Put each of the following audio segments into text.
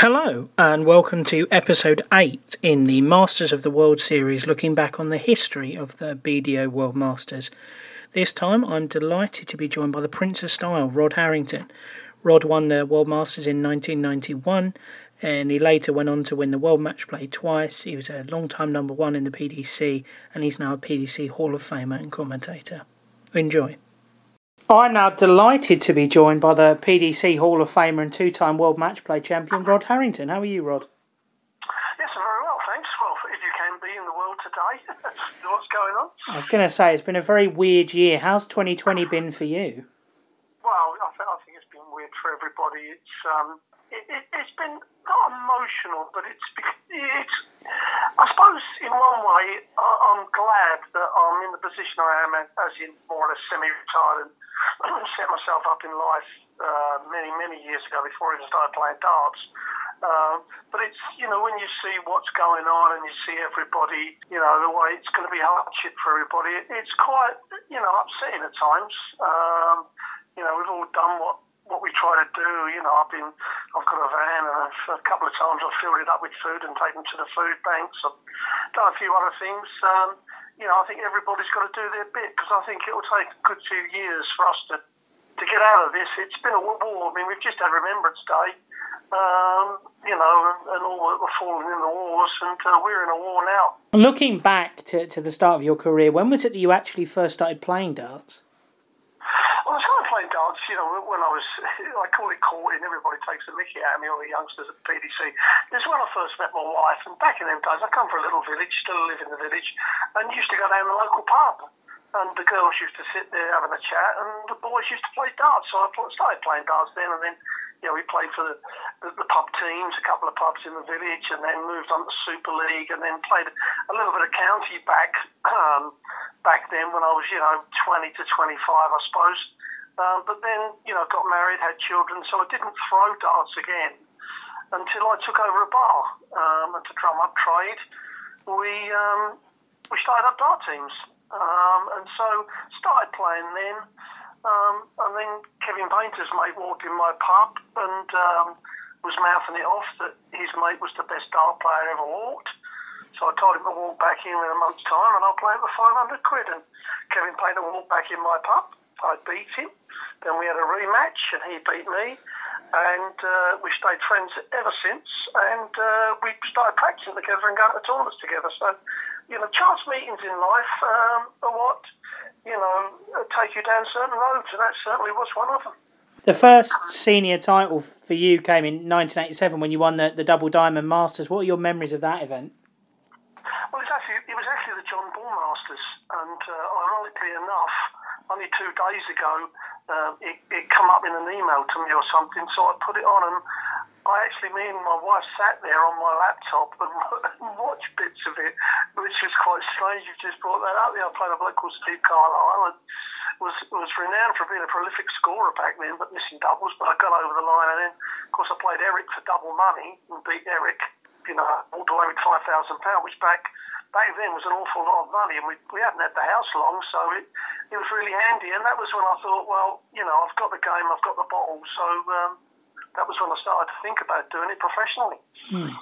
Hello, and welcome to episode 8 in the Masters of the World series, looking back on the history of the BDO World Masters. This time I'm delighted to be joined by the Prince of Style, Rod Harrington. Rod won the World Masters in 1991 and he later went on to win the World Match Play twice. He was a long time number one in the PDC and he's now a PDC Hall of Famer and commentator. Enjoy. I'm now delighted to be joined by the PDC Hall of Famer and two time World Match Play champion, Rod Harrington. How are you, Rod? Yes, I'm very well, thanks. Well, if you can be in the world today, what's going on? I was going to say, it's been a very weird year. How's 2020 been for you? Well, I, think it's been weird for everybody. It's um, it, it, has been not emotional, but it's it's. I suppose in one way, I'm glad that I'm in the position I am, as in more or less semi-retired and set myself up in life uh, many, many years ago before I even started playing darts. Uh, but it's, you know, when you see what's going on and you see everybody, you know, the way it's going to be hardship for everybody, it's quite, you know, upsetting at times. Um, you know, we've all done what, what we try to do. You know, I've been, I've got a van and a couple of times I've filled it up with food and taken to the food banks. I've done a few other things. Um, you know, I think everybody's got to do their bit because I think it will take a good few years for us to, to get out of this. It's been a war. I mean, we've just had Remembrance Day, um, you know, and, all the fallen in the wars, and uh, we're in a war now. Looking back to, to the start of your career, when was it that you actually first started playing darts? Well, I started playing darts, you know, when I was, I call it courting, everybody takes a mickey out of me, all the youngsters at PDC. This is when I first met my wife, and back in them days, I come from a little village, still live in the village, and used to go down the local pub. And the girls used to sit there having a chat, and the boys used to play darts. So I started playing darts then, and then, you know, we played for the, the, the pub teams, a couple of pubs in the village, and then moved on to Super League, and then played a little bit of county back um, back then when I was, you know, 20 to 25, I suppose. Um, but then, you know, got married, had children, so I didn't throw darts again until I took over a bar um, and to drum up trade. We um, we started up dart teams, um, and so started playing then. Um, and then Kevin Painter's mate walked in my pub and um, was mouthing it off that his mate was the best dart player ever walked. So I told him to walk back in in a month's time and I'll play it for 500 quid. And Kevin Painter walked back in my pub. I beat him. Then we had a rematch and he beat me. And uh, we stayed friends ever since. And uh, we started practicing together and going to tournaments together. So, you know, chance meetings in life um, are what, you know, take you down certain roads. And that certainly was one of them. The first senior title for you came in 1987 when you won the, the Double Diamond Masters. What are your memories of that event? Well, it's actually, it was actually the John Ball Masters, and uh, ironically enough, only two days ago, uh, it, it come up in an email to me or something, so I put it on, and I actually, me and my wife sat there on my laptop and, watched bits of it, which was quite strange. You've just brought that up. Yeah, I played a bloke called Steve Carlisle, and was was renowned for being a prolific scorer back then, but missing doubles. But I got over the line, and then, of course, I played Eric for double money and beat Eric you know, walked away with five thousand pounds, which back back then was an awful lot of money, and we, we hadn't had the house long, so it it was really handy. And that was when I thought, well, you know, I've got the game, I've got the bottle, so um, that was when I started to think about doing it professionally. Hmm.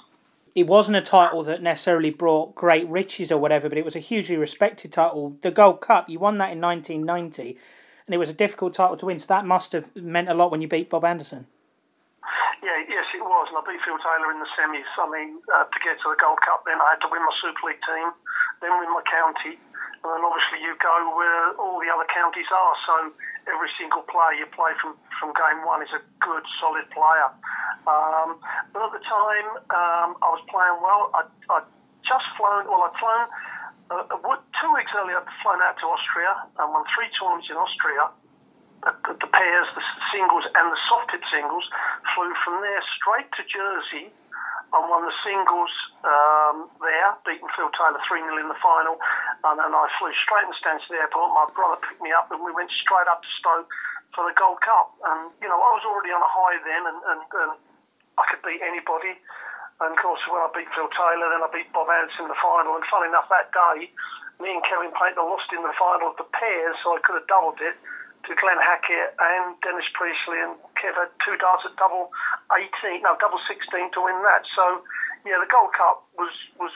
It wasn't a title that necessarily brought great riches or whatever, but it was a hugely respected title. The Gold Cup, you won that in 1990, and it was a difficult title to win, so that must have meant a lot when you beat Bob Anderson. Yeah, yes, it was. And I beat Phil Taylor in the semis. I mean, uh, to get to the Gold Cup, then I had to win my Super League team, then win my county, and then obviously you go where all the other counties are. So every single player you play from, from game one is a good, solid player. Um, but at the time, um, I was playing well. I, I just flown, well, I'd flown, uh, two weeks earlier, I'd flown out to Austria and won three tournaments in Austria the, the pairs, the singles, and the soft tip singles flew from there straight to Jersey and won the singles um, there, beating Phil Taylor 3 0 in the final. And then I flew straight in Stansted Airport. My brother picked me up, and we went straight up to Stoke for the Gold Cup. And, you know, I was already on a high then, and, and, and I could beat anybody. And of course, when I beat Phil Taylor, then I beat Bob Anderson in the final. And funny enough, that day, me and Kevin Painter lost in the final of the pairs, so I could have doubled it to Glenn Hackett and Dennis Priestley and Kev had two darts at double 18, no, double 16 to win that. So, yeah, the Gold Cup was, was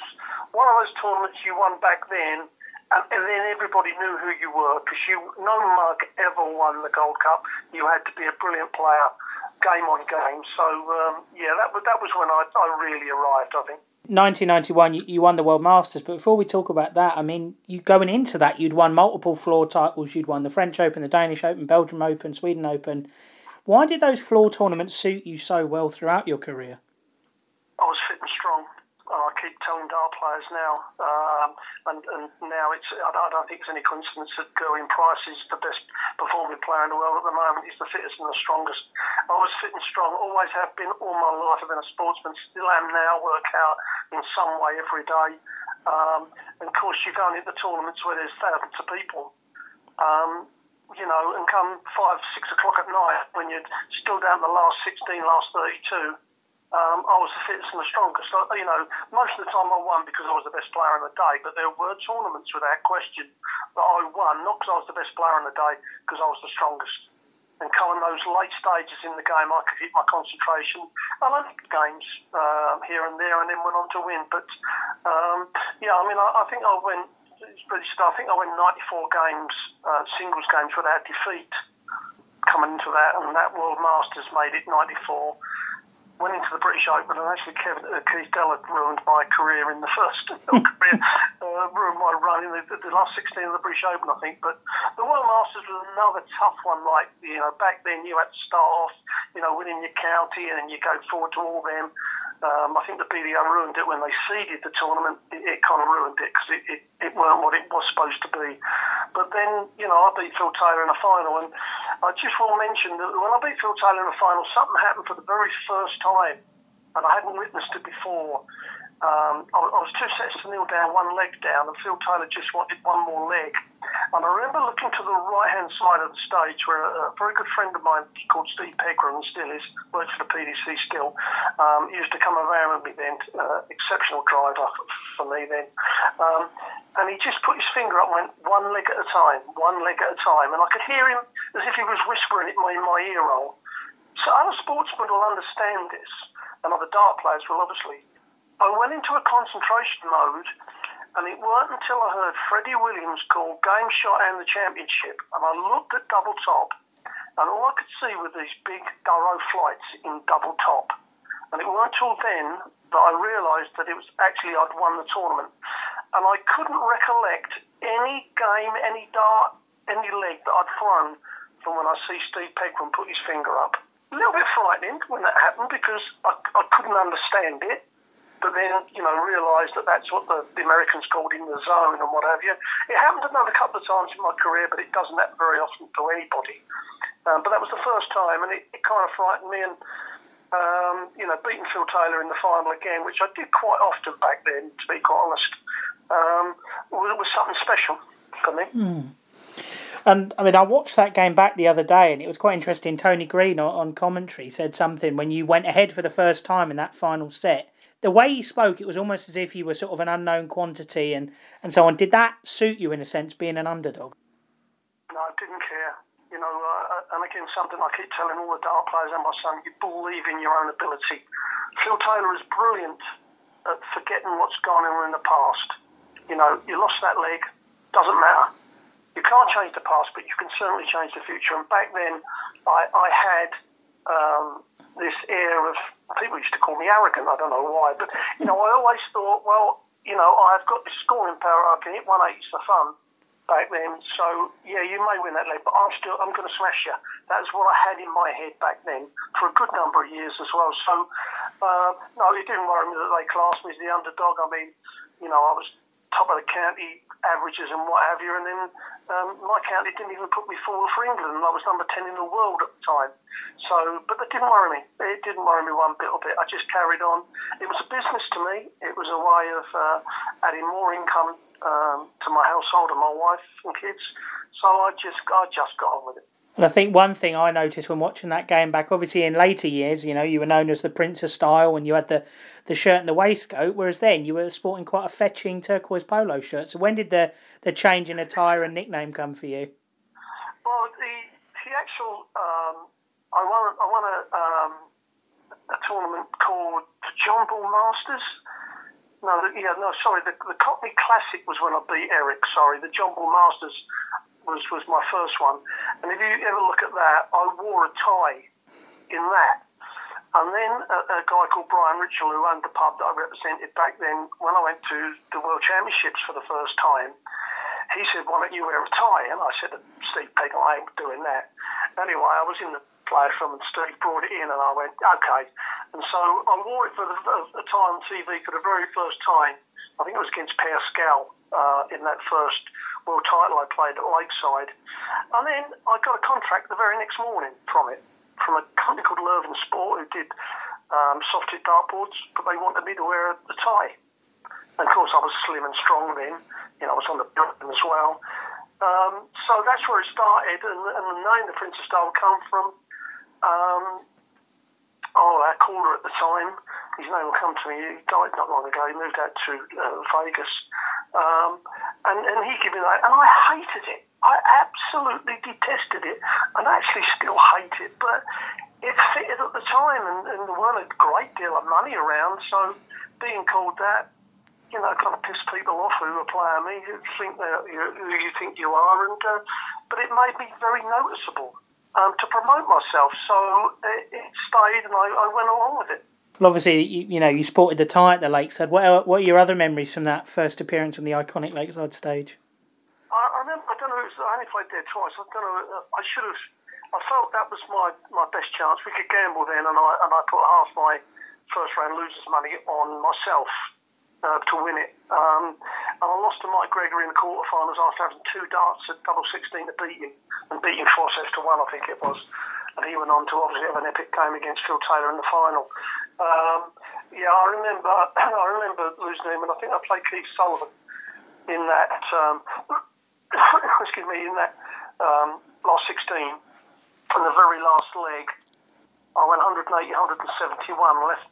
one of those tournaments you won back then, and, and then everybody knew who you were because you no mug ever won the Gold Cup. You had to be a brilliant player, game on game. So, um, yeah, that, that was when I, I really arrived, I think. 1991, you, won the World Masters, but before we talk about that, I mean, you going into that, you'd won multiple floor titles. You'd won the French Open, the Danish Open, Belgium Open, Sweden Open. Why did those floor tournaments suit you so well throughout your career? I was fit and strong. Telling dart players now, um, and, and now it's. I don't, think it's any coincidence that Gerwyn Price is the best performing player in the world at the moment. He's the fittest and the strongest. I was fit and strong, always have been all my life. I've been a sportsman, still am now. Work out in some way every day. Um, and of course, you're going the tournaments where there's thousands of people. Um, you know, and come five, six o'clock at night when you're still down the last 16, last 32 um, I was the fittest and the strongest. So, you know, most of the time I won because I was the best player in the day, but there were tournaments without question that I won, not because I was the best player in the day, because I was the strongest. And coming those late stages in the game, I could hit my concentration. I learned games um, here and there, and then went on to win. But um, yeah, I mean, I, I think I went. I think I went 94 games, uh, singles games without defeat coming into that, and that World Masters made it 94 went into the British Open, and actually Kevin, uh, Keith Deller ruined my career in the first career, uh, ruined my run in the, the, last 16 of the British Open, I think. But the World Masters was another tough one. Like you know, back then you had to start off, you know, winning your county, and then you go forward to all them. Um, I think the BDO ruined it when they seeded the tournament. It, it kind of ruined it because it, it, it weren't what it was supposed to be. But then, you know, I beat Phil Taylor in a final, and I just want to mention that when I beat Phil Taylor in a final, something happened for the very first time, and I hadn't witnessed it before. Um, I, I was two sets to nil down, one leg down, and Phil Taylor just wanted one more leg. And I remember looking to the right hand side of the stage where a, a, very good friend of mine called Steve Pegram, still is, works for the PDC still, um, used to come around with me then, uh, exceptional driver for me then. Um, and he just put his finger up and went, one leg at a time, one leg at a time. And I could hear him as if he was whispering it in my ear roll. So other sportsmen will understand this, and other dart players will obviously. I went into a concentration mode and it weren't until I heard Freddie Williams call game shot and the championship, and I looked at double top, and all I could see were these big Duro flights in double top. And it weren't until then that I realised that it was actually I'd won the tournament. And I couldn't recollect any game, any dart, any leg that I'd thrown from when I see Steve Pegram put his finger up. A little bit frightening when that happened because I, I couldn't understand it but then, you know, realised that that's what the, the Americans called in the zone and what have you. It happened another couple of times in my career, but it doesn't happen very often to anybody. Um, but that was the first time, and it, it kind of frightened me. And, um, you know, beating Phil Taylor in the final again, which I did quite often back then, to be quite honest, um, was, was something special for me. Mm. And I mean, I watched that game back the other day, and it was quite interesting. Tony Green on, commentary said something when you went ahead for the first time in that final set the way he spoke, it was almost as if you were sort of an unknown quantity and, and so on. Did that suit you in a sense, being an underdog? No, I didn't care. You know, uh, and again, something I keep telling all the dart players and my son, you believe in your own ability. Phil Taylor is brilliant at forgetting what's gone on in the past. You know, you lost that leg, doesn't matter. You can't change the past, but you can certainly change the future. And back then, I, I had um, this air of people used to call me arrogant. I don't know why, but you know, I always thought, well, you know, I've got this scoring power. I can hit 180 for fun back then. So yeah, you may win that leg, but I'm still I'm going to smash you. That's what I had in my head back then for a good number of years as well. So uh, no, it didn't worry me that they classed me as the underdog. I mean, you know, I was top of the county averages and what have you. And then um, my county didn't even put me forward for England, and I was number 10 in the world at the time. So, but that didn't worry me. It didn't worry me one bit. I just carried on. It was a business to me. It was a way of uh, adding more income um, to my household and my wife and kids. So I just, I just got on with it. And I think one thing I noticed when watching that game back, obviously in later years, you know, you were known as the Prince of Style and you had the, the shirt and the waistcoat, whereas then you were sporting quite a fetching turquoise polo shirt. So when did the, the change in attire and nickname come for you? Well, the, the actual, um, I want, I want to um, a tournament called the John Ball Masters. No, yeah, no, sorry. The, the Cockney Classic was when I beat Eric. Sorry, the John Ball Masters was was my first one. And if you ever look at that, I wore a tie in that. And then a, a guy called Brian Ritchell, who owned the pub that I represented back then, when I went to the World Championships for the first time, he said, "Why don't you wear a tie?" And I said, "Steve Pegg, I ain't doing that." Anyway, I was in the from and Steve brought it in, and I went, "Okay." And so I wore it for the, the time on TV for the very first time. I think it was against Pascal uh, in that first world title I played at Lakeside. And then I got a contract the very next morning from it, from a company called Lurven Sport who did um, soft hit dartboards, but they wanted me to wear a tie. And of course, I was slim and strong then. You know, I was on the building as well. Um, so that's where it started, and, and the name the Prince of Style come from um, oh, our caller at the time, his name will come to me, he died not long ago, he moved out to uh, Vegas. Um, and, and he gave me that, and I hated it. I absolutely detested it, and actually still hate it, but it fitted at the time, and, and there weren't a great deal of money around, so being called that, you know, kind of pissed people off who playing me, who think that you, who you think you are, and uh, but it made me very noticeable um, to promote myself. So it, it stayed, and I, I, went along with it. Well, obviously, you, you, know, you sported the tie at the Lakeside. What are, what are your other memories from that first appearance on the iconic Lakeside stage? I, I remember. I don't know. I only played there twice. I don't know. I should have. I felt that was my, my best chance. We could gamble then, and I and I put half my first round losers money on myself uh, to win it. Um, and I lost to Mike Gregory in the quarterfinals after having two darts at double 16 to beat him, and beating four sets to one, I think it was. And he went on to obviously have an epic game against Phil Taylor in the final. Um, yeah, I remember. I remember losing him, and I think I played Keith Sullivan in that. Um, excuse me, in that um, last 16, and the very last leg, I went 180, 171, left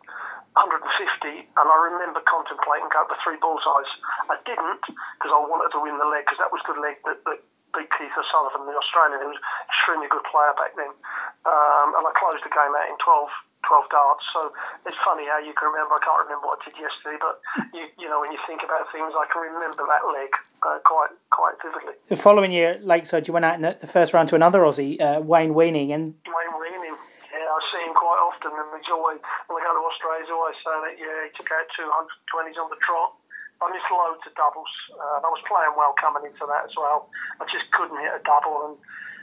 150, and I remember contemplating going for three bullseyes. I didn't because I wanted to win the leg because that was the leg that, that beat Keith O'Sullivan, the Australian, who was extremely good player back then. Um, and I closed the game out in 12, 12 darts. So it's funny how you can remember. I can't remember what I did yesterday, but you, you know when you think about things, I can remember that leg uh, quite quite vividly. The following year, Lakeside, you went out in the first round to another Aussie, uh, Wayne Weening, and Wayne Weening I see him quite often, and he's always when we go to Australia, he's always saying that yeah, he took out 220s on the trot. I missed loads of doubles. Uh, I was playing well coming into that as well. I just couldn't hit a double, and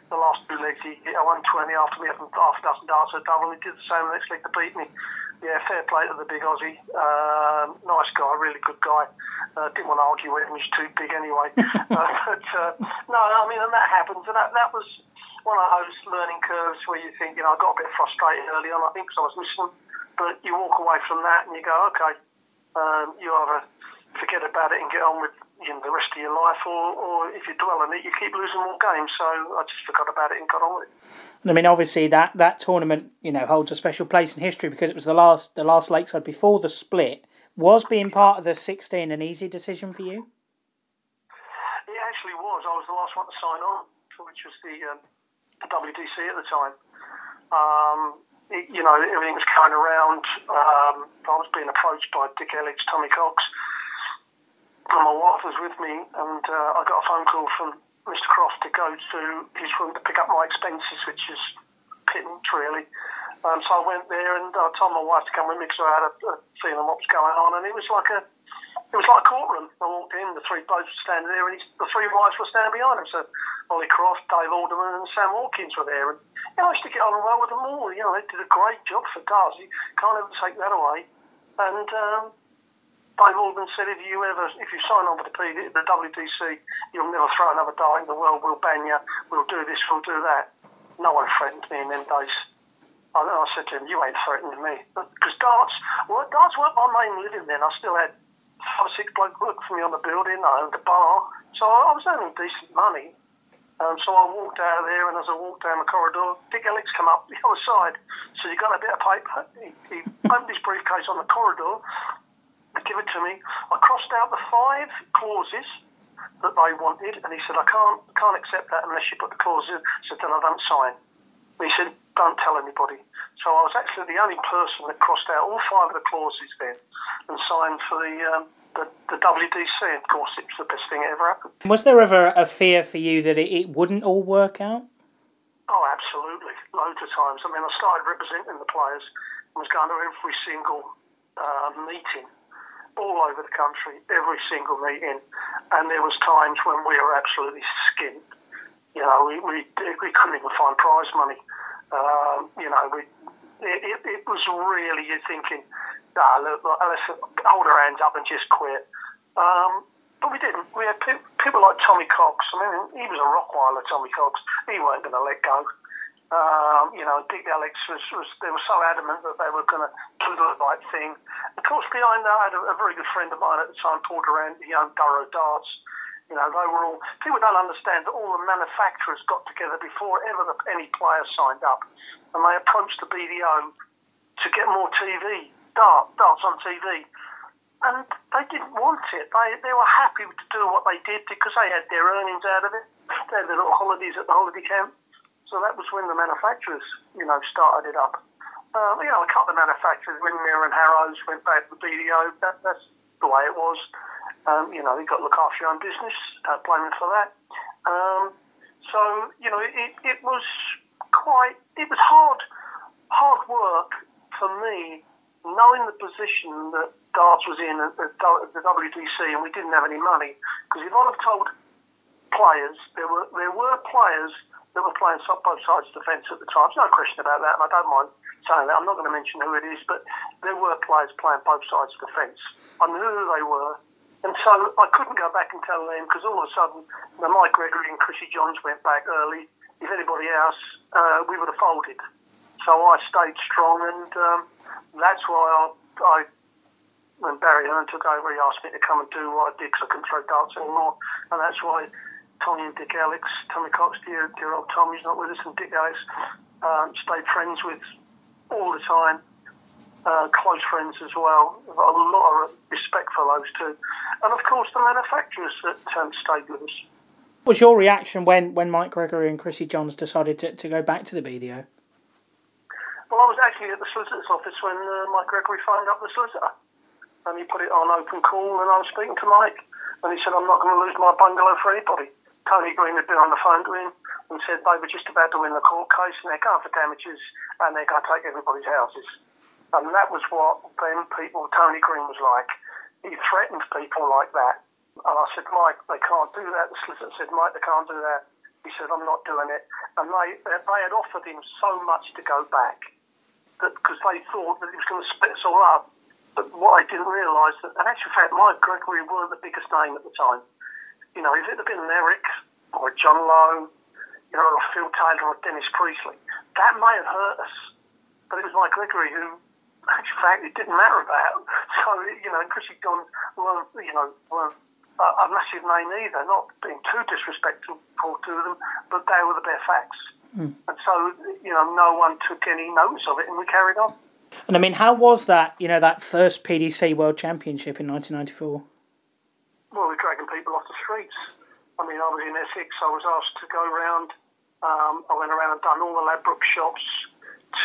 the last two legs he hit a 120 after me having half a dozen darts at double. He did the same next leg to beat me. Yeah, fair play to the big Aussie. Uh, nice guy, really good guy. Uh, didn't want to argue with him, he's too big anyway. uh, but uh, no, I mean, and that happens, and that, that was one of those learning curves where you think, you know, I got a bit frustrated early on, I think, because I was missing But you walk away from that and you go, okay, um, you either forget about it and get on with know, the rest of your life, or, or if you dwell on it, you keep losing more games. So I just forgot about it and got on with it. I mean, obviously that, that tournament, you know, holds a special place in history because it was the last the last Lakeside before the split. Was being part of the 16 an easy decision for you? It actually was. I was the last one to sign on, which was the um, the WDC at the time. Um, it, you know, everything was going around. Um, I was being approached by Dick Allix, Tommy Cox, and my wife was with me, and uh, I got a phone call from Mr. Croft to go to his room to pick up my expenses, which is pittance, really. Um, so I went there and I told my wife to come with me because I had a, a feeling what was going on, and it was like a it was like a courtroom. I walked in, the three blokes were standing there, and the three wives were standing behind him. So Ollie Croft, Dave Alderman, and Sam Hawkins were there. And you know, I used to get on well with them all. You know, they did a great job for Darcy. Can't ever take that away. And um, Dave Alderman said, if you ever, if you sign on for the, PD, the WDC, you'll never throw another dart in the world. We'll ban you. We'll do this. We'll do that. No one threatened me in them days. I, I said to him, you ain't threatening me. Because darts, well, darts weren't my main living then. I still had five six blokes working for me on the building. I owned a bar. So I was earning decent money. Um, so I walked out of there, and as I walked down the corridor, Dick Allix come up the other side. So you got a bit of paper. He, he opened his briefcase on the corridor, give it to me. I crossed out the five clauses that they wanted, and he said, "I can't can't accept that unless you put the clauses." in. So then I don't sign. And he said, don't tell anybody. So I was actually the only person that crossed out all five of the clauses then and signed for the, um, the, the WDC. Of course, it was the best thing that ever happened. Was there ever a fear for you that it, it wouldn't all work out? Oh, absolutely. Loads of times. I mean, I started representing the players and was going to every single uh, meeting all over the country, every single meeting. And there was times when we were absolutely skint. You know, we, we, we couldn't even find prize money. Um, you know, we, it, it, was really, you're thinking, ah, look, let's hold our hands up and just quit. Um, but we didn't. We had pe- people like Tommy Cox. I mean, he was a Rockweiler, Tommy Cox. He weren't going to let go. Um, you know, Dick Allix was, was they were so adamant that they were going to do the right thing. Of course, behind that, I had a, a very good friend of mine at the time, Paul Durant, he owned Durrow Darts. You know, they were all people don't understand that all the manufacturers got together before ever the, any player signed up, and they approached the BDO to get more TV dart, darts on TV and they didn't want it. They they were happy to do what they did because they had their earnings out of it. They had their little holidays at the holiday camp. So that was when the manufacturers, you know, started it up. Uh, you know, a couple of manufacturers, Winmau and Harrows, went back to the BDO. That, that's the way it was. Um, you know, you've got to look after your own business. Uh, blame them for that. Um, so, you know, it, it was quite, it was hard, hard work for me, knowing the position that darts was in at the, the WDC and we didn't have any money. Because if I'd have told players, there were there were players that were playing both sides of the fence at the time. There's no question about that, and I don't mind saying that. I'm not going to mention who it is, but there were players playing both sides of the fence. I knew who they were. And so I couldn't go back and tell them because all of a sudden, you know, Mike Gregory and Chrissy Johns went back early. If anybody else, uh, we would have folded. So I stayed strong, and um, that's why I, I when Barry Hearn took over, he asked me to come and do what I did because I couldn't throw darts anymore. And that's why Tommy and Dick Allix, Tommy Cox, dear, dear old Tommy's not with us, and Dick Allix um, stayed friends with all the time. Uh, close friends as well. I've got a lot of respect for those two. And of course, the manufacturers that um, stayed with us. What was your reaction when, when Mike Gregory and Chrissy Johns decided to, to go back to the BDO? Well, I was actually at the solicitor's office when uh, Mike Gregory phoned up the solicitor and he put it on open call, and I was speaking to Mike, and he said, I'm not going to lose my bungalow for anybody. Tony Green had been on the phone to him and said they were just about to win the court case, and they're going for damages, and they're going to take everybody's houses. And that was what then people, Tony Green was like. He threatened people like that. And I said, Mike, they can't do that. The solicitor said, Mike, they can't do that. He said, I'm not doing it. And they, they had offered him so much to go back because they thought that he was going to split us all up. But what I didn't realise that, in actual fact, Mike Gregory weren't the biggest name at the time. You know, if it had been an Eric or a John Lowe, you know, or a Phil Taylor or Dennis Priestley, that may have hurt us. But it was Mike Gregory who, in fact, it didn't matter about. So, you know, Chrissy John weren't, well you know, weren't a, a massive name either, not being too disrespectful to them, but they were the bare facts. Mm. And so, you know, no one took any notice of it and we carried on. And I mean, how was that? You know, that first PDC World Championship in 1994. Well, we're dragging people off the streets. I mean, I was in Essex. I was asked to go around. Um, I went around and done all the Ladbroke shops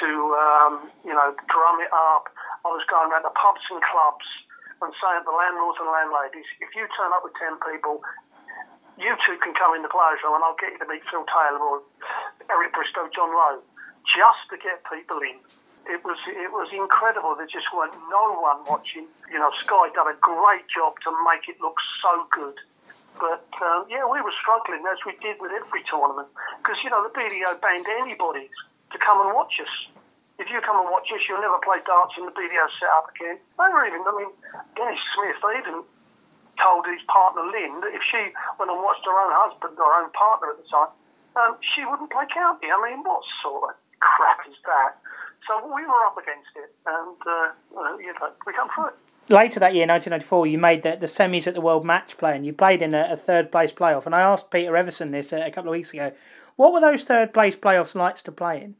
to, um, you know, drum it up. I was going around the pubs and clubs and saying to the landlords and landladies, if you turn up with 10 people, you two can come in the room and I'll get you to meet Phil Taylor or Eric Bristow, John Lowe, just to get people in it was it was incredible. There just weren't no one watching. You know, Sky done a great job to make it look so good. But um, yeah, we were struggling as we did with every tournament because you know the BDO banned anybody to come and watch us. If you come and watch us, you'll never play darts in the BDO setup again. They were even, I mean, Dennis Smith, they even told his partner Lynn that if she went and watched her own husband or her own partner at the time, um, she wouldn't play county. I mean, what sort of crap is that? So we were up against it, and uh, you know, we come through it. Later that year, 1994, you made the, the semis at the World Match Play, and you played in a, a third place playoff. And I asked Peter Evison this a, a, couple of weeks ago. What were those third place playoffs like to play in?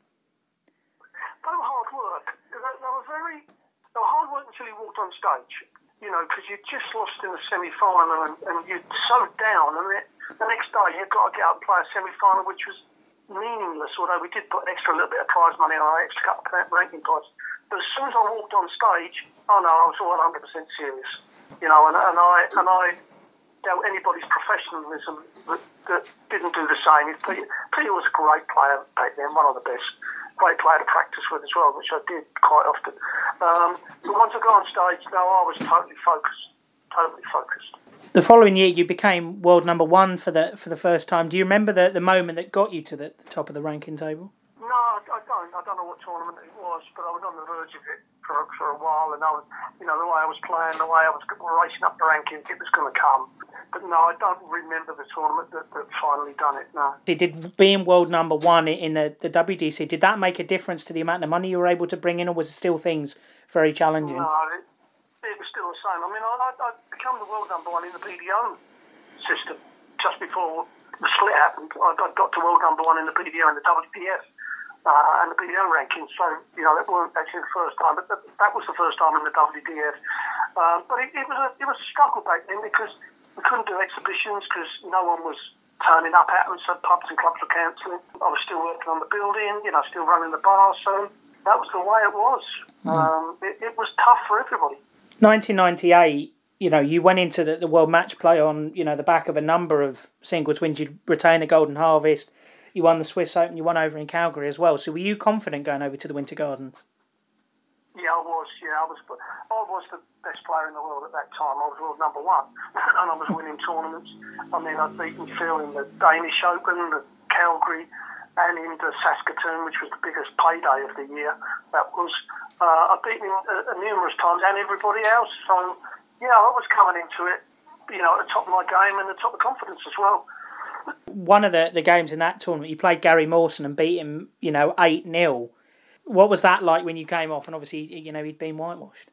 They were hard work. They, they were very they were hard work until you walked on stage. You know, because you just lost in the semi final, and, and you're so down, and the next day you've got to get up and play a semi final, which was meaningless, although we did put an extra little bit of prize money on our extra of ranking points. But as soon as I walked on stage, oh no, I was all 100% serious. You know, and, and I and I doubt anybody's professionalism that, that didn't do the same. Peter, Peter was a great player back then, one of the best. Great player to practice with as well, which I did quite often. Um, but once I got on stage, no, I was totally focused. Totally focused. The following year, you became world number one for the for the first time. Do you remember the, the moment that got you to the, the top of the ranking table? No, I, I don't. I don't know what tournament it was, but I was on the verge of it for, for a while, and I was, you know, the way I was playing, the way I was racing up the rankings, it was going to come. But no, I don't remember the tournament that, that finally done it. No. Did being world number one in the, the WDC did that make a difference to the amount of money you were able to bring in, or was it still things very challenging? No, it, it was still the same. I mean, I, I, I became the world number one in the BDO system just before the split happened. I got, got to world number one in the BDO and the WDF. Uh, and the BDO rankings, so you know that weren't actually the first time, but that, that was the first time in the WDF. Um, but it, it was a it was a struggle back then because we couldn't do exhibitions because no one was turning up at them, so pubs and clubs were cancelling. I was still working on the building, you know, still running the bar, so that was the way it was. Mm. Um, it, it, was tough for everybody. 1998, you know, you went into the, the World Match Play on, you know, the back of a number of singles wins. You'd retained the Golden Harvest. You won the Swiss Open. You won over in Calgary as well. So were you confident going over to the Winter Gardens? Yeah, I was. Yeah, I was. I was the best player in the world at that time. I was world number one, and I was winning tournaments. I mean, I'd beaten Phil in the Danish Open, the Calgary, and in the Saskatoon, which was the biggest payday of the year. That was. Uh, I beat him uh, numerous times, and everybody else. So, yeah, I was coming into it, you know, at the top of my game and the top of confidence as well. One of the, the games in that tournament, you played Gary Mawson and beat him, you know, 8 0 what was that like when you came off? And obviously, you know, he'd been whitewashed.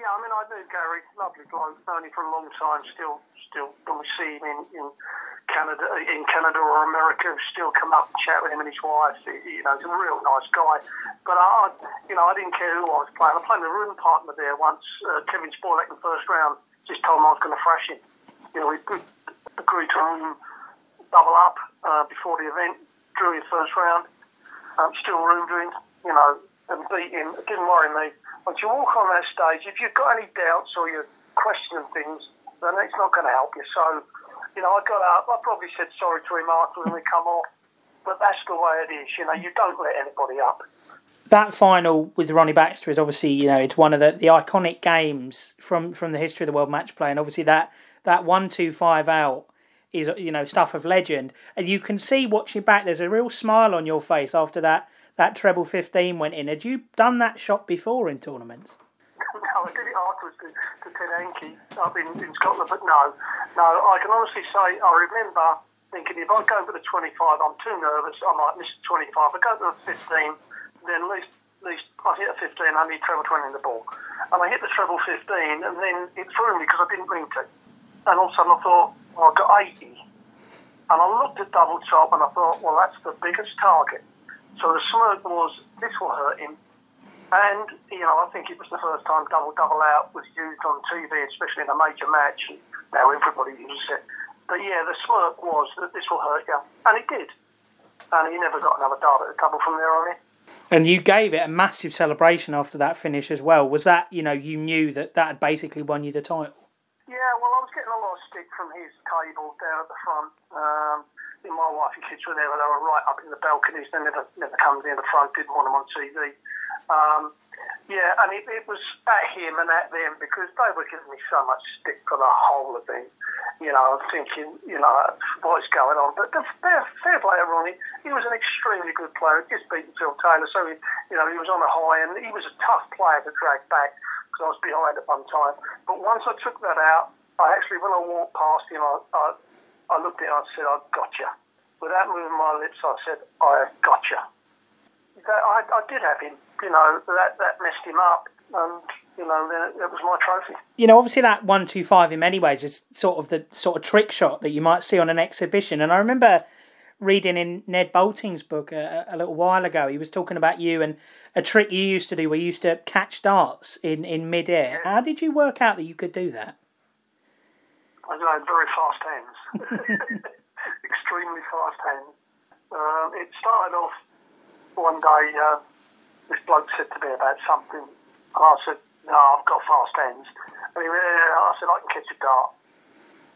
Yeah, I mean, I knew Gary, lovely bloke, known him for a long time. Still, still, when we see him in, in Canada, in Canada or America, still come up and chat with him and his wife. You know, he's a real nice guy. But I, you know, I didn't care who I was playing. I played a room partner there once. Uh, Kevin Spiolek in the first round just told him I was going to thrash him. You know, we agreed to room double up uh, before the event, drew his first round um, still room doing, you know, and beat him. It didn't worry me. Once you walk on that stage, if you've got any doubts or you're questioning things, then it's not going to help you. So, you know, I got up. I probably said sorry to him after when we come off, but that's the way it is. You know, you don't let anybody up. That final with Ronnie Baxter is obviously, you know, it's one of the, the iconic games from, from the history of the world match play, and obviously that that one two five out is you know stuff of legend, and you can see watching back. There's a real smile on your face after that that treble fifteen went in. Had you done that shot before in tournaments? No, I did it afterwards to, to Ted Hankey up in, in Scotland, but no, no. I can honestly say I remember thinking if I go for the 25, I'm too nervous. I might miss the 25. I go for the 15, then at least, at least I hit a 15. I need treble 20 in the ball, and I hit the treble 15, and then it threw me because I didn't mean to. And all of a sudden I thought, well, I got 80. And I looked at double top and I thought, well, that's the biggest target. So the smirk was, this will hurt him. And, you know, I think it was the first time double double out was used on TV, especially in a major match. Now everybody uses it. But yeah, the smirk was that this will hurt you. And it did. And he never got another dart at the double from there on in. And you gave it a massive celebration after that finish as well. Was that, you know, you knew that that had basically won you the title? Yeah, well, I was getting a lot of stick from his table down at the front. Um, my wife and kids were there, but they were right up in the balconies. They never, never come near the front, didn't want them on TV. Um, yeah, and it, it was at him and at them because they were giving me so much stick for the whole event. You know, I'm thinking, you know, what's going on? But the fair, fair play to Ronnie. He was an extremely good player. Just beaten Phil Taylor, so he, you know, he was on a high, and he was a tough player to drag back because I was behind at one time. But once I took that out, I actually, when I walked past him, I, I, I looked at him and I said, I got you. Without moving my lips, I said, I got you. I, I did have him, you know, that, that messed him up. And, you know, that was my trophy. You know, obviously that 125 in many ways is sort of the sort of trick shot that you might see on an exhibition. And I remember reading in Ned Boulting's book a, a, little while ago. He was talking about you and a trick you used to do where you used to catch darts in, in mid-air. How did you work out that you could do that? I know, very fast hands. Extremely fast hands. Um, it started off one day. Uh, this bloke said to me about something, and I said, "No, I've got fast hands." And he went. I said, "I can catch a dart."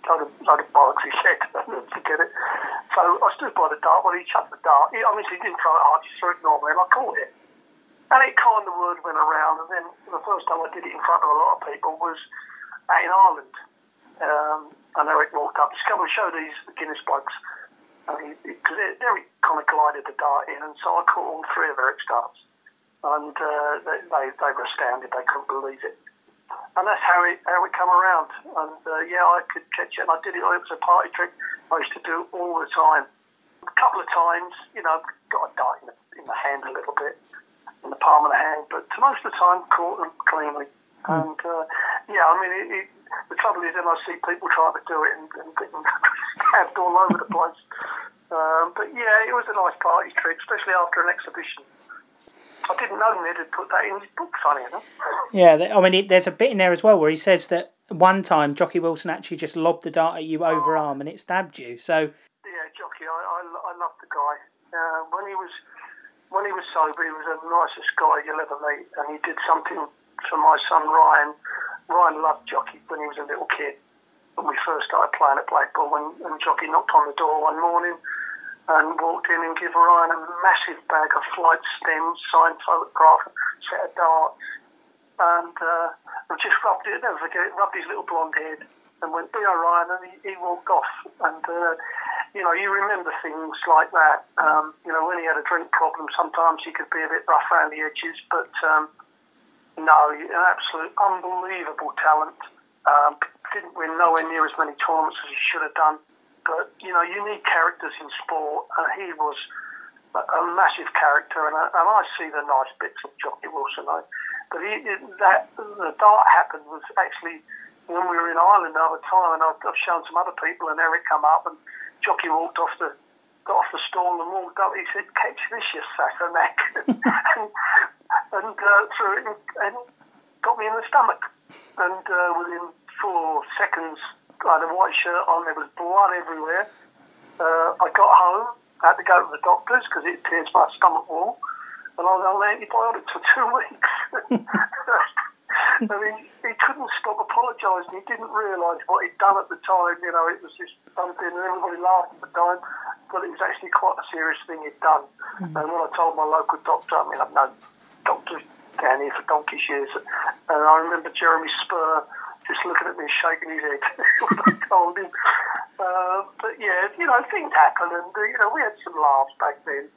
Load of, load of bollocks, he said. get it. So I stood by the dart. Well, he chucked the dart. He, obviously, he didn't throw it hard. He threw it normally, and I caught it. And it kind of word went around. And then the first time I did it in front of a lot of people was in Ireland. Um, and Eric walked up. Just come and show these Guinness blokes. And because Eric kind of glided the dart in, and so I caught all three of Eric's darts. And uh, they, they, they were astounded. They couldn't believe it and that's how it how it come around. And uh, yeah, I could catch it, and I did it. It was a party trick. I used to do it all the time. A couple of times, you know, got a dart in the, in the hand a little bit, in the palm of the hand, but most of the time caught them cleanly. Mm. And uh, yeah, I mean, it, it, the trouble is, then I see people trying to do it and, and getting stabbed all over the place. Um, but yeah, it was a nice party trick, especially after an exhibition. I didn't know Ned had put that in his book, funny enough. Yeah, I mean, there's a bit in there as well where he says that one time Jocky Wilson actually just lobbed the dart at you overarm and it stabbed you. So yeah, Jocky, I I, I love the guy. Uh, when he was when he was sober, he was the nicest guy you'll ever meet, and he did something for my son Ryan. Ryan loved Jocky when he was a little kid. When we first started playing at Blackpool, when, when Jocky knocked on the door one morning and walked in and gave Ryan a massive bag of flight stems, signed photograph, set of darts, and uh, just rubbed it, never forget rubbed his little blonde head and went, be all right, and he, he walked off. And, uh, you know, you remember things like that. Um, you know, when he had a drink problem, sometimes he could be a bit rough around the edges, but um, no, an absolute unbelievable talent. Um, didn't win nowhere near as many tournaments as he should have done. But you know, you need characters in sport, and he was a, a massive character. And, I, and I see the nice bits of Jocky Wilson. I, but he, that the dart happened was actually when we were in Ireland the other time, and I've, I've shown some other people, and Eric come up, and Jocky walked off the got off the stall and walked up. He said, "Catch this, you neck," and, uh, it and, and got me in the stomach. And uh, within four seconds, I had a white shirt on, there was blood everywhere. Uh, I got home, I had to go to the doctors because it pierced my stomach wall, and I was on antibiotics for two weeks. I mean, he couldn't stop apologising. He didn't realise what he'd done at the time. You know, it was just something, and everybody laughed at the time, but it was actually quite a serious thing he'd done. Mm-hmm. And when I told my local doctor, I mean, I've known here for donkey's years, and I remember Jeremy Spur just looking at me, shaking his head. I told him. Uh, but yeah, you know, things happen, and uh, you know, we had some laughs back then.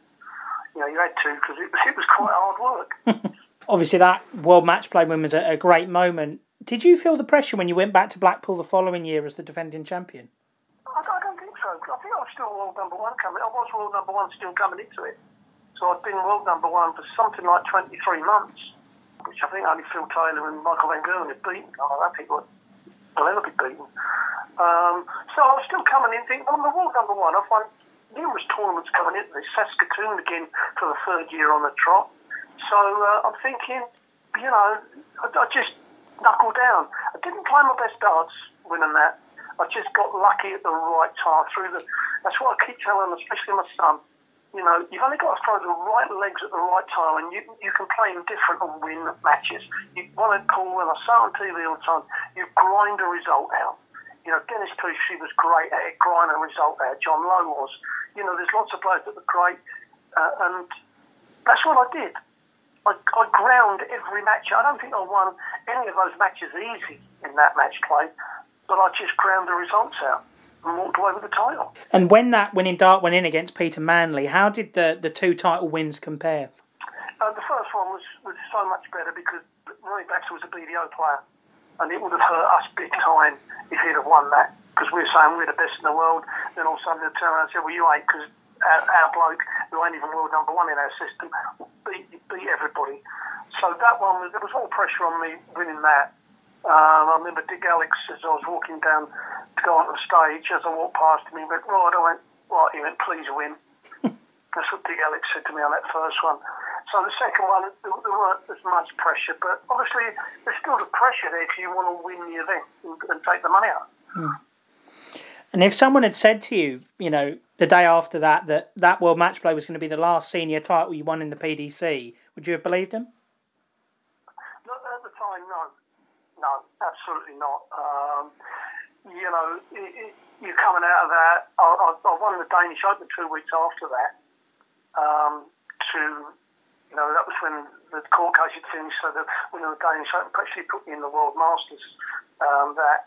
You know, you had to because it, it was quite hard work. Obviously, that World Match Play win was a, a great moment. Did you feel the pressure when you went back to Blackpool the following year as the defending champion? I, I don't think so. I think I was still world number one coming. I was world number one still coming into it. So I'd been world number one for something like 23 months which I think only Phil Taylor and Michael Van Gerwen had beaten. I don't think will ever be beaten. Um, so I was still coming in thinking, well, I'm the world number one. I've won numerous tournaments coming into this. Saskatoon again for the third year on the trot. So uh, I'm thinking, you know, I, I just knuckle down. I didn't play my best darts winning that. I just got lucky at the right time through the. That's what I keep telling, especially my son you know, you've only got to throw the right legs at the right time, and you you can play them different and win matches. You want to call when I say on TV all the time, you grind a result out. You know, Dennis Petrie was great at it, grind a result out. John Lowe was. You know, there's lots of players that were great, uh, and that's what I did. I, I ground every match. I don't think I won any of those matches easy in that match play, but I just ground the results out and walked away with the title. And when that winning dart went in against Peter Manley, how did the, the two title wins compare? Uh, the first one was, was so much better because Ronnie Baxter was a BDO player, and it would have hurt us big time if he'd have won that because we were saying we're the best in the world. Then all of a sudden they'd turn around and say, well, you ain't because our, our bloke, who ain't even world number one in our system, beat, beat everybody. So that one, was, there was all pressure on me winning that. Um, I remember Dick Allix, as I was walking down to go on the stage, as I walked past him, he went, right, I went, right, he went, please win. That's what Dick Allix said to me on that first one. So the second one, there, weren't as much pressure, but obviously there's still the pressure there if you want to win the event and, and take the money out. Hmm. And if someone had said to you, you know, the day after that that that World Match Play was going to be the last senior title you won in the PDC, would you have believed him? Not at the time, no. Absolutely not. Um, you know, it, it, you're coming out of that. I, I, I, won the Danish Open two weeks after that. Um, to, you know, that was when the court case had finished, so the winner of the Danish Open actually put me in the World Masters. Um, that,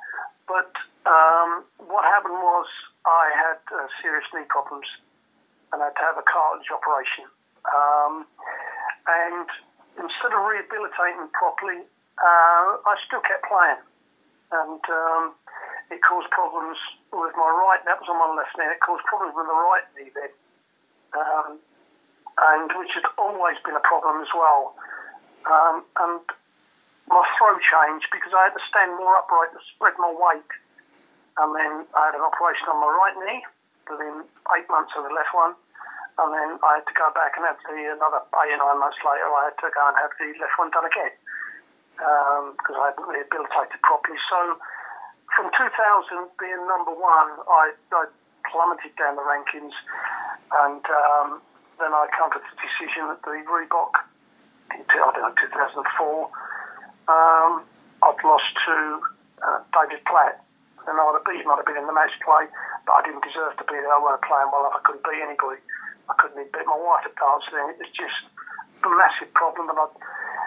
but um, what happened was I had uh, serious knee problems and I had to have a cartilage operation. Um, and instead of rehabilitating properly, uh, I still kept playing, and um, it caused problems with my right. That was on my left knee. It caused problems with the right knee then, um, and which had always been a problem as well. Um, and my throw changed because I had to stand more upright to spread my weight. And then I had an operation on my right knee within eight months of the left one. And then I had to go back and have the another eight or nine months later. I had to go and have the left one done again because um, I hadn't rehabilitated properly. So from 2000 being number one, I, I plummeted down the rankings, and um, then I come to the decision that the Reebok in I don't know 2004, um, I'd lost to uh, David Platt, and I would have beaten, I'd have been in the match play, but I didn't deserve to be there. I wasn't playing well enough. I couldn't beat anybody. I couldn't even beat my wife at dancing. It was just a massive problem, and I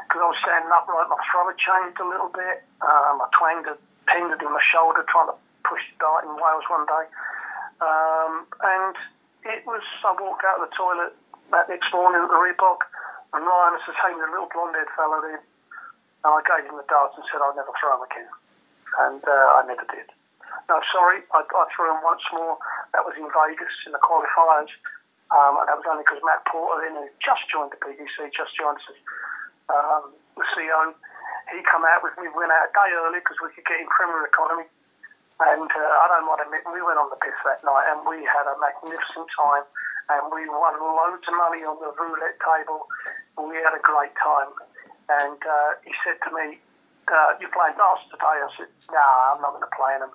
because I was standing upright, my throat had changed a little bit. Um, I twanged a tendon in my shoulder trying to push the dart in Wales one day. Um, and it was, I walked out of the toilet that next morning at the Reebok, and Ryan was the little blonde haired fellow in. And I gave him the darts and said I'd never throw him again. And uh, I never did. No, sorry, I, I threw him once more. That was in Vegas in the qualifiers. Um, and that was only because Matt Porter, then, who just joined the PDC, just joined us um, CEO, he come out with me. We went out a day early because we could get in Premier Economy. And uh, I don't mind admitting, we went on the piss that night and we had a magnificent time. And we won loads of money on the roulette table. We had a great time. And uh, he said to me, uh, "You're playing darts today?" I said, "Nah, I'm not going to play them."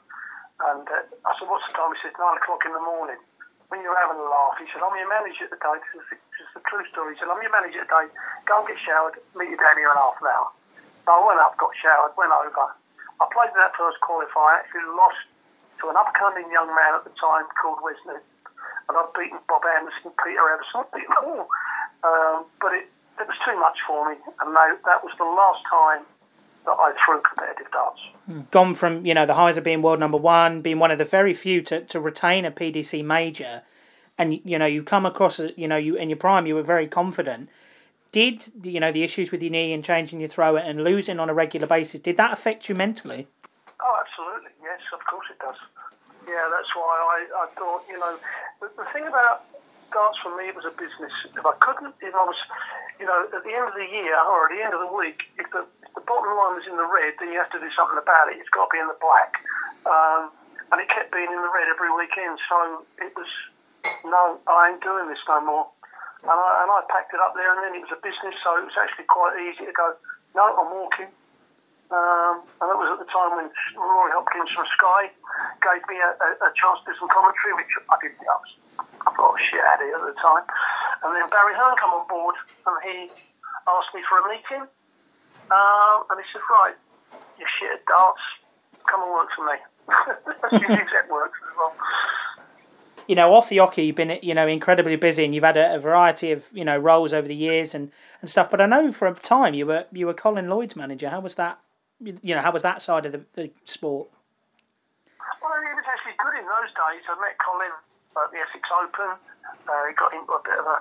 And uh, I said, "What's the time?" He said, nine o'clock in the morning." When you're having a laugh, he said, "I'm your manager today." This is, this is the true story. He said, "I'm your manager today. Go and get showered. Meet you down here in half an hour." So I went up, got showered, went over. I played in that first qualifier. Actually lost to an upcoming young man at the time called Wesley. And I've beaten Bob Anderson, Peter Evison, beaten them all. Um, but it, it was too much for me. And they, that was the last time that I threw competitive darts. Hmm. Gone from, you know, the highs of being world number one, being one of the very few to, to retain a PDC major. And, you know, you come across, you know, you in your prime, you were very confident. Did you know the issues with your knee and changing your throw and losing on a regular basis did that affect you mentally? Oh absolutely. Yes of course it does. Yeah that's why i, I thought you know the, the thing about darts for me it was a business. If i couldn't if i was you know at the end of the year or at the end of the week if the, if the bottom line was in the red then you have to do something about it. It's got to be in the black. Um, and it kept being in the red every weekend. So it was no i ain't doing this no more and I, and I packed it up there, and then it was a business, so it was actually quite easy to go, no, I'm walking. Um, and that was at the time when Rory Hopkins from Sky gave me a, a, a chance to do some commentary, which I didn't I, was, I thought was shit at it at the time. And then Barry Hearn came on board, and he asked me for a meeting. Um, and he said, right, you shit at darts, come and work for me. That's his exact words as well you know, off the oche, you've been, you know, incredibly busy, and you've had a, a, variety of, you know, roles over the years and, and stuff. But I know for a time you were you were Colin Lloyd's manager. How was that? You know, how was that side of the, the sport? Well, it was actually good in those days. I met Colin at the Essex Open. Uh, he got into a bit of a,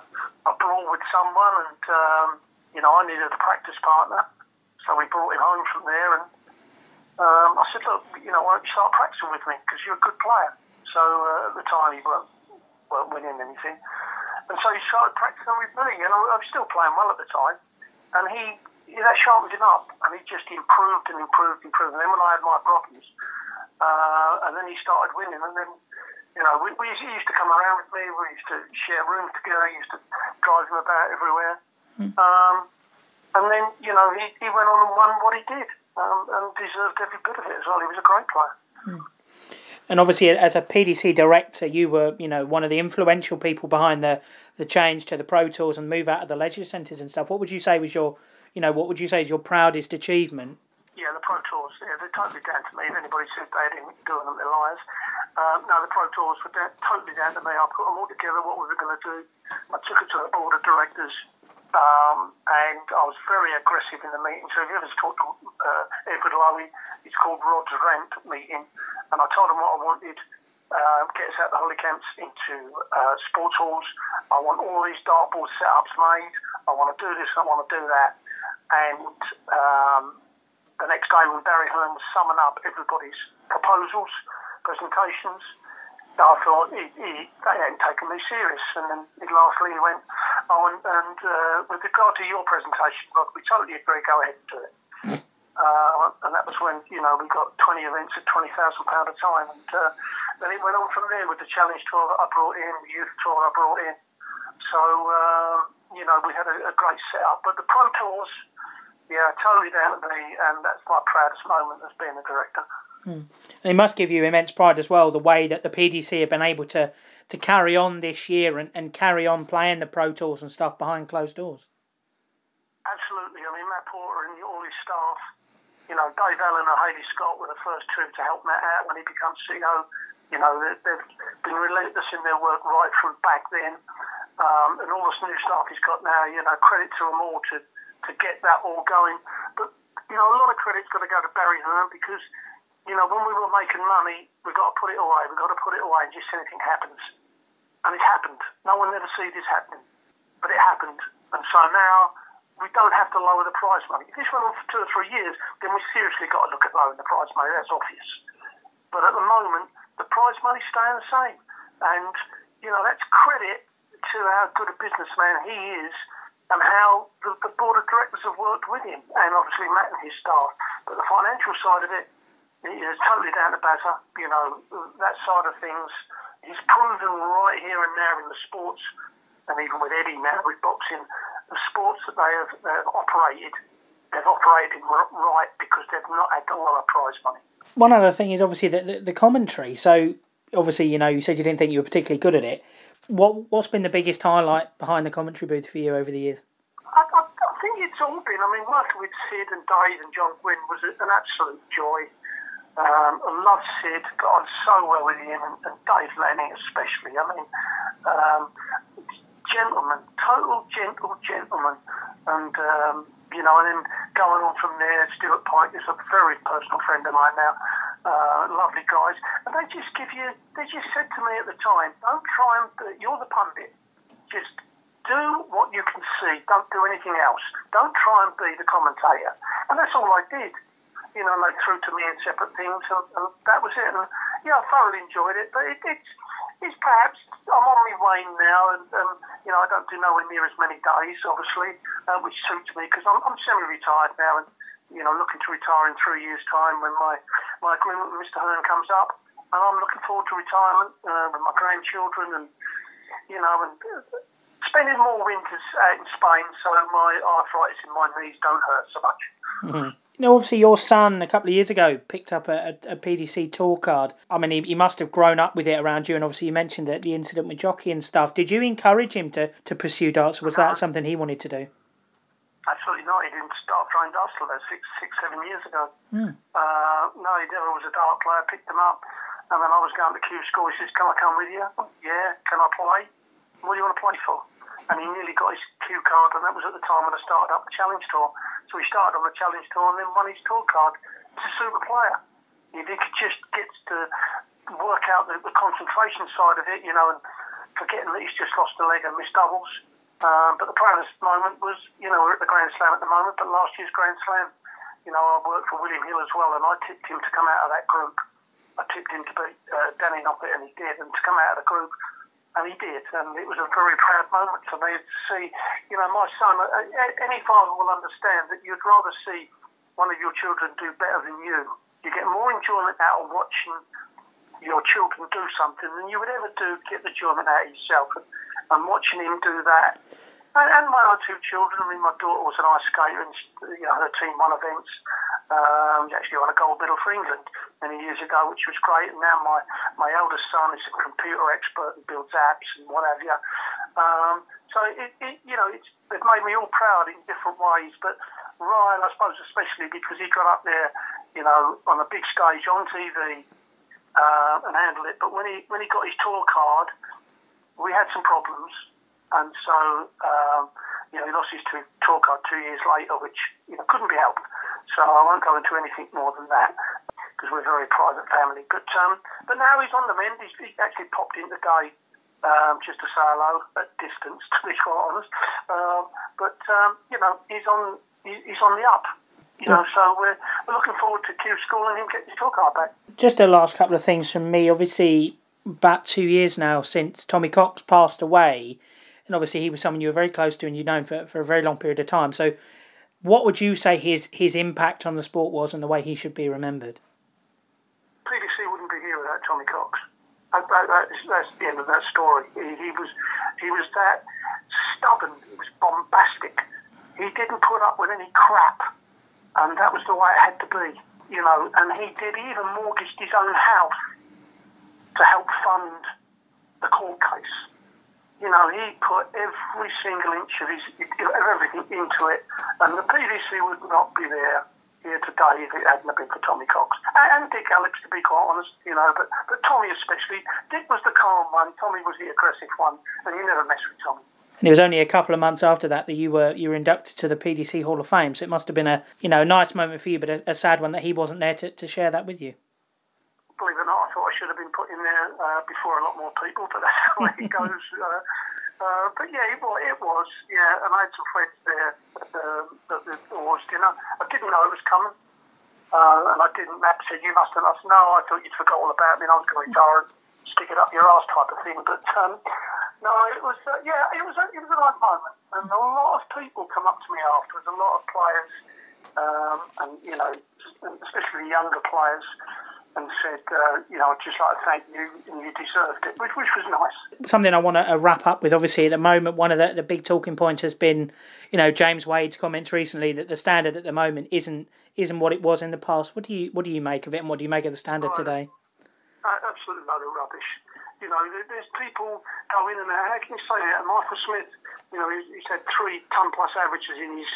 a brawl with someone, and um, you know, I needed a practice partner, so we brought him home from there. And um, I said, look, you know, why don't you start practicing with me because you're a good player. So uh, at the time he weren't, weren't winning anything. And so he started practicing with me, and I, I was still playing well at the time. And he, he that sharpened him up, and he just improved and improved and improved. And then when I had my problems, uh, and then he started winning, and then you know, we, we he used to come around with me. We used to share rooms together. He used to drive him about everywhere. Mm. Um, and then, you know, he, he went on and won what he did um, and deserved every bit of it as well. He was a great player. Mm And obviously, as a PDC director, you were, you know, one of the influential people behind the the change to the Pro Tours and move out of the leisure centres and stuff. What would you say was your, you know, what would you say is your proudest achievement? Yeah, the Pro Tours. Yeah, they're totally down to me. If anybody says they didn't do them, they're liars. Um, no, the Pro Tours were down, totally down to me. I put them all together. What we were going to do. I took it to the board of directors. Um, and I was very aggressive in the meeting. So if you ever talked to uh, Edward Lowy, it's called Rod's Rant meeting, and I told him what I wanted. Uh, get us out the holy camps into uh, sports halls. I want all these dartboard setups made. I want to do this. I want to do that. And um, the next day, when Barry Hearn was summing up everybody's proposals, presentations, I thought he, he, they hadn't taken me serious. And then lastly, he went, "Oh, and, and uh, with regard to your presentation, Rod, we totally agree. Go ahead and do it." Uh, and that was when you know we got 20 events at 20,000 pound a time, and uh, then it went on from there with the challenge tour that I brought in, the youth tour I brought in. So uh, you know we had a, a great setup, but the pro tours, yeah, totally down to me, and that's my proudest moment as being a director. Hmm. And it must give you immense pride as well, the way that the PDC have been able to to carry on this year and, and carry on playing the pro tours and stuff behind closed doors. Absolutely. I mean, Matt Porter and all his staff you know, Dave Allen and Hayley Scott were the first two to help Matt out when he becomes CEO. You know, they've been relentless in their work right from back then. Um, and all this new staff he's got now, you know, credit to them all to, to get that all going. But, you know, a lot of credit's got to go to Barry Hearn because, you know, when we were making money, we've got to put it away. We've got to put it away in case anything happens. And it happened. No one ever see this happening. But it happened. And so now we don't have to lower the prize money. If this went on for two or three years, then we seriously got to look at lowering the prize money. That's obvious. But at the moment, the prize money's staying the same. And, you know, that's credit to how good a businessman he is and how the, the board of directors have worked with him, and obviously Matt and his staff. But the financial side of it is totally down to Bazza. You know, that side of things, he's proven right here and now in the sports, and even with Eddie now with boxing, the sports that they have, they have operated, they've operated right because they've not had to lower prize money. One other thing is obviously the, the, the commentary. So obviously, you know, you said you didn't think you were particularly good at it. What what's been the biggest highlight behind the commentary booth for you over the years? I, I, I think it's all been. I mean, working with Sid and Dave and John Gwynne was an absolute joy. Um, love Sid, got on so well with him, and, and Dave Lanning especially. I mean, um, gentleman, total gentle gentleman, and um, you know, and then going on from there, Stuart Pyke is a very personal friend of mine now. Uh, lovely guys, and they just give you. They just said to me at the time, "Don't try and you're the pundit. Just do what you can see. Don't do anything else. Don't try and be the commentator." And that's all I did. You know, they threw to me in separate things, and, and that was it. And yeah, I thoroughly enjoyed it, but it, it's it's perhaps I'm on my wane now, and um, you know I don't do nowhere near as many days, obviously, uh, which suits me because I'm, I'm semi-retired now, and you know looking to retire in three years' time when my my agreement with Mr. Hearn comes up, and I'm looking forward to retirement uh, with my grandchildren, and you know, and uh, spending more winters out in Spain, so my arthritis in my knees don't hurt so much. Mm-hmm. You know, obviously, your son a couple of years ago picked up a, a, a PDC tour card. I mean, he, he, must have grown up with it around you, and obviously, you mentioned that the incident with Jocky and stuff. Did you encourage him to, to pursue darts, or was that something he wanted to do? Absolutely not. He didn't start trying darts till about six, six, seven years ago. Hmm. Uh, no, he never was a dart player. Picked him up, and then I was going to Q school. He says, "Can I come with you?" Yeah. Can I play? What do you want to play for? And he nearly got his Q card, and that was at the time when I started up the Challenge Tour. So he started on the Challenge Tour and then won his tour card. He's a super player. If He just gets to work out the, the concentration side of it, you know, and forgetting that he's just lost a leg and missed doubles. Um, but the proudest moment was, you know, we're at the Grand Slam at the moment, but last year's Grand Slam, you know, I worked for William Hill as well, and I tipped him to come out of that group. I tipped him to beat uh, Danny Noppert, and he did, and to come out of the group and he did, and it was a very proud moment for me to see, you know, my son. Uh, any father will understand that you'd rather see one of your children do better than you. You get more enjoyment out of watching your children do something than you would ever do get the enjoyment out of yourself. And, and watching him do that, and, and my other two children. I mean, my daughter was an ice skater, and you know, her team won events. Um, actually won a gold medal for England many years ago, which was great. And now my, my eldest son is a computer expert and builds apps and what have you. Um, so it, it, you know, it's, it made me all proud in different ways. But Ryan, I suppose, especially because he got up there, you know, on a big stage on TV uh, and handled it. But when he when he got his tour card, we had some problems, and so um, you know he lost his tour card two years later, which you know couldn't be helped. So I won't go into anything more than that because we're a very private family. But um, but now he's on the mend. He's, he actually popped in today um, just to say hello at distance, to be quite honest. Um, but um, you know he's on he, he's on the up. You know, so we're, we're looking forward to Q School and him getting his tour card back. Just a last couple of things from me. Obviously, about two years now since Tommy Cox passed away, and obviously he was someone you were very close to and you'd known for, for a very long period of time. So, what would you say his his impact on the sport was and the way he should be remembered? Wouldn't here without Tommy Cox. That, that, that's, that's the end of that story. He, he was he was that stubborn. He was bombastic. He didn't put up with any crap, and that was the way it had to be. You know, and he did. Even mortgaged his own house to help fund the court case. You know, he put every single inch of his everything into it, and the PDC would not be there here today if it hadn't been for Tommy Cox and, Dick Allix, to be quite honest. You know, but but Tommy especially. Dick was the calm one. Tommy was the aggressive one, and you never mess with Tommy. And it was only a couple of months after that that you were you were inducted to the PDC Hall of Fame. So it must have been a you know a nice moment for you, but a, a sad one that he wasn't there to, to share that with you. Believe it or not, I thought I should have been put in there uh, before a lot more people, but that's the way it goes. Uh, uh, but yeah, it, well, it was. Yeah, and I had some friends there at the, at the awards dinner. I didn't know it was coming. Uh, and I didn't. Matt said, "You must have." I said, "No, I thought you'd forgot all about me. I was going to retire and stick it up your ass type of thing." But um, no, it was uh, yeah, it was a, it was a nice moment, and a lot of people come up to me afterwards. A lot of players, um, and you know, especially younger players, and said, uh, you know, I'd just like to thank you, and you deserved it, which, which was nice. Something I want to uh, wrap up with. Obviously, at the moment, one of the, the big talking points has been, you know, James Wade's comments recently that the standard at the moment isn't isn't what it was in the past. What do you what do you make of it, and what do you make of the standard right. today? Uh, absolute load of rubbish. You know, there's people go in and out. How can you say that? Michael Smith, you know, he's had three ton plus averages in his.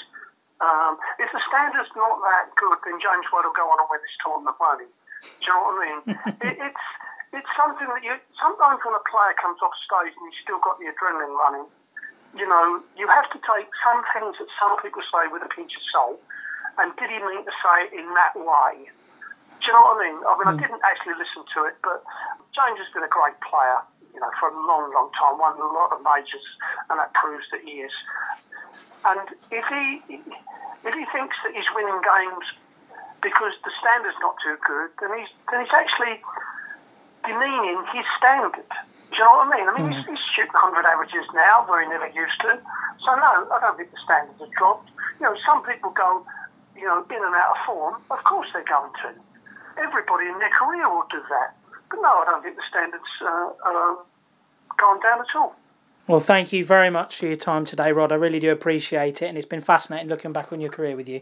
Um, if the standard's not that good, then James Wade will go on and win this tournament, won't he? Do you know what I mean? it, it's it's something that you sometimes when a player comes off stage and he's still got the adrenaline running, you know, you have to take some things that some people say with a pinch of salt. And did he mean to say it in that way? Do you know what I mean? I mean, mm. I didn't actually listen to it, but James has been a great player, you know, for a long, long time. Won a lot of majors, and that proves that he is. And if he if he thinks that he's winning games because the standard's not too good, then he's then he's actually demeaning his standard. Do you know what I mean? I mean, mm. he's, he's shooting 100 averages now where he never used to. So no, I don't think the standards have dropped. You know, some people go, you know, in and out of form. Of course they're going to. Everybody in their career will do that. But no, I don't think the standards uh, are gone down at all. Well, thank you very much for your time today, Rod. I really do appreciate it, and it's been fascinating looking back on your career with you.